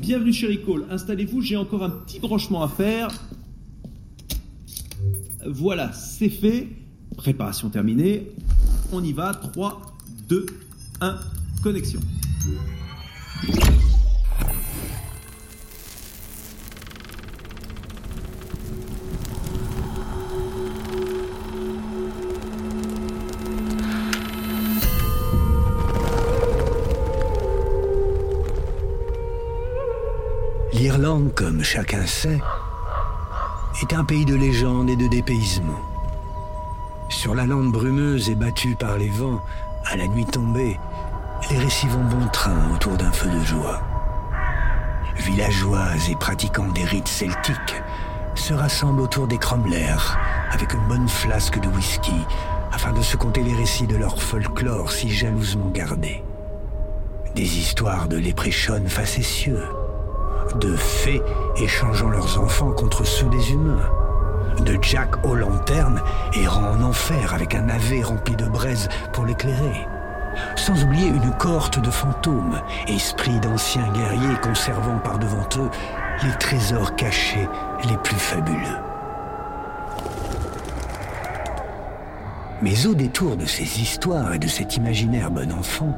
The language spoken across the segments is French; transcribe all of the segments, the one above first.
Bienvenue chez Recall, installez-vous, j'ai encore un petit branchement à faire. Voilà, c'est fait. Préparation terminée. On y va. 3, 2, 1, connexion. L'Irlande, comme chacun sait, est un pays de légende et de dépaysement. Sur la lande brumeuse et battue par les vents, à la nuit tombée, les récits vont bon train autour d'un feu de joie. Villageoises et pratiquants des rites celtiques se rassemblent autour des cromlers avec une bonne flasque de whisky afin de se conter les récits de leur folklore si jalousement gardés. Des histoires de léprechaunes facétieux, de fées échangeant leurs enfants contre ceux des humains, de Jack aux lanternes errant en enfer avec un navet rempli de braises pour l'éclairer, sans oublier une cohorte de fantômes, esprits d'anciens guerriers conservant par devant eux les trésors cachés les plus fabuleux. Mais au détour de ces histoires et de cet imaginaire bon enfant,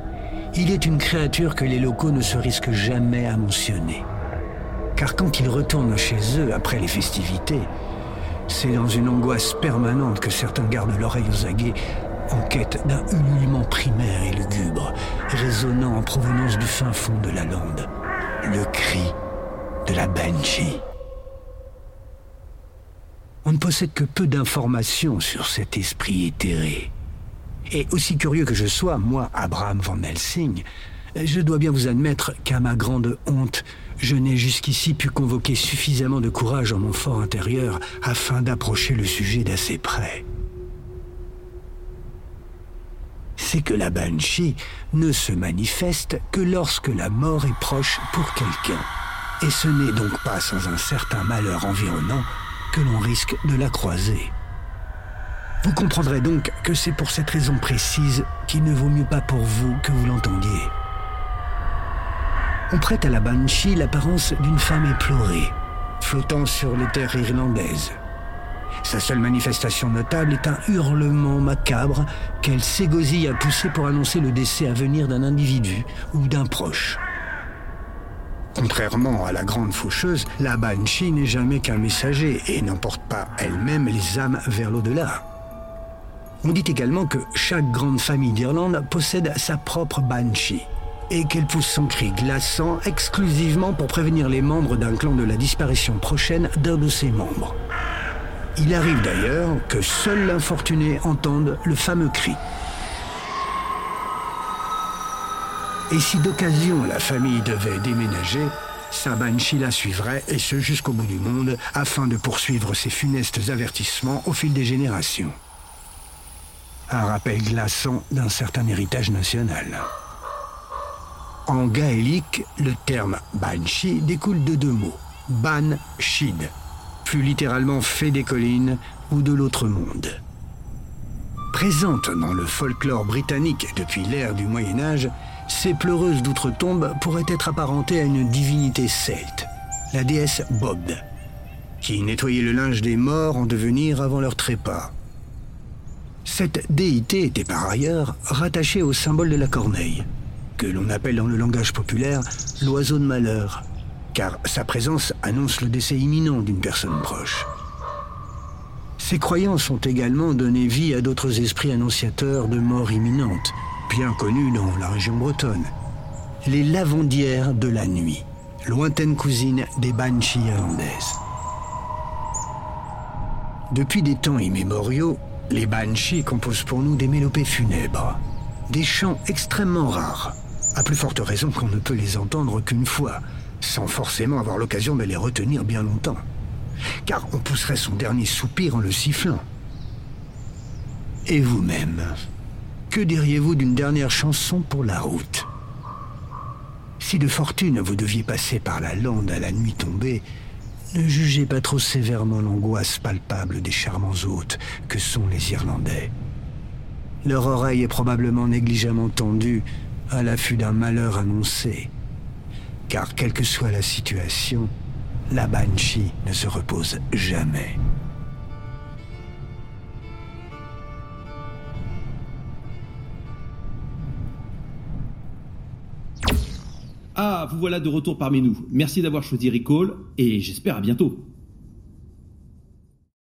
il est une créature que les locaux ne se risquent jamais à mentionner car quand ils retournent chez eux après les festivités, c'est dans une angoisse permanente que certains gardent l'oreille aux aguets en quête d'un ululement primaire et lugubre, résonnant en provenance du fin fond de la lande, le cri de la banshee. On ne possède que peu d'informations sur cet esprit éthéré. Et aussi curieux que je sois, moi, Abraham Van Helsing, je dois bien vous admettre qu'à ma grande honte, je n'ai jusqu'ici pu convoquer suffisamment de courage en mon fort intérieur afin d'approcher le sujet d'assez près. C'est que la banshee ne se manifeste que lorsque la mort est proche pour quelqu'un. Et ce n'est donc pas sans un certain malheur environnant que l'on risque de la croiser. Vous comprendrez donc que c'est pour cette raison précise qu'il ne vaut mieux pas pour vous que vous l'entendiez on prête à la Banshee l'apparence d'une femme éplorée, flottant sur les terres irlandaises. Sa seule manifestation notable est un hurlement macabre qu'elle s'égosille à pousser pour annoncer le décès à venir d'un individu ou d'un proche. Contrairement à la grande faucheuse, la Banshee n'est jamais qu'un messager et n'emporte pas elle-même les âmes vers l'au-delà. On dit également que chaque grande famille d'Irlande possède sa propre Banshee et qu'elle pousse son cri glaçant exclusivement pour prévenir les membres d'un clan de la disparition prochaine d'un de ses membres. Il arrive d'ailleurs que seul l'infortuné entende le fameux cri. Et si d'occasion la famille devait déménager, sa banshee la suivrait, et ce jusqu'au bout du monde, afin de poursuivre ses funestes avertissements au fil des générations. Un rappel glaçant d'un certain héritage national. En gaélique, le terme banshee découle de deux mots, ban shid, plus littéralement fait des collines ou de l'autre monde. Présente dans le folklore britannique depuis l'ère du Moyen Âge, ces pleureuses d'outre-tombe pourraient être apparentées à une divinité celte, la déesse Bobd, qui nettoyait le linge des morts en devenir avant leur trépas. Cette déité était par ailleurs rattachée au symbole de la corneille, que l'on appelle dans le langage populaire l'oiseau de malheur, car sa présence annonce le décès imminent d'une personne proche. Ces croyances ont également donné vie à d'autres esprits annonciateurs de mort imminente, bien connus dans la région bretonne. Les lavandières de la nuit, lointaines cousines des banshees irlandaises. Depuis des temps immémoriaux, les banshees composent pour nous des mélopées funèbres, des chants extrêmement rares, à plus forte raison qu'on ne peut les entendre qu'une fois, sans forcément avoir l'occasion de les retenir bien longtemps. Car on pousserait son dernier soupir en le sifflant. Et vous-même, que diriez-vous d'une dernière chanson pour la route? Si de fortune vous deviez passer par la lande à la nuit tombée, ne jugez pas trop sévèrement l'angoisse palpable des charmants hôtes que sont les Irlandais. Leur oreille est probablement négligemment tendue à l'affût d'un malheur annoncé. Car quelle que soit la situation, la Banshee ne se repose jamais. Ah, vous voilà de retour parmi nous. Merci d'avoir choisi Recall et j'espère à bientôt.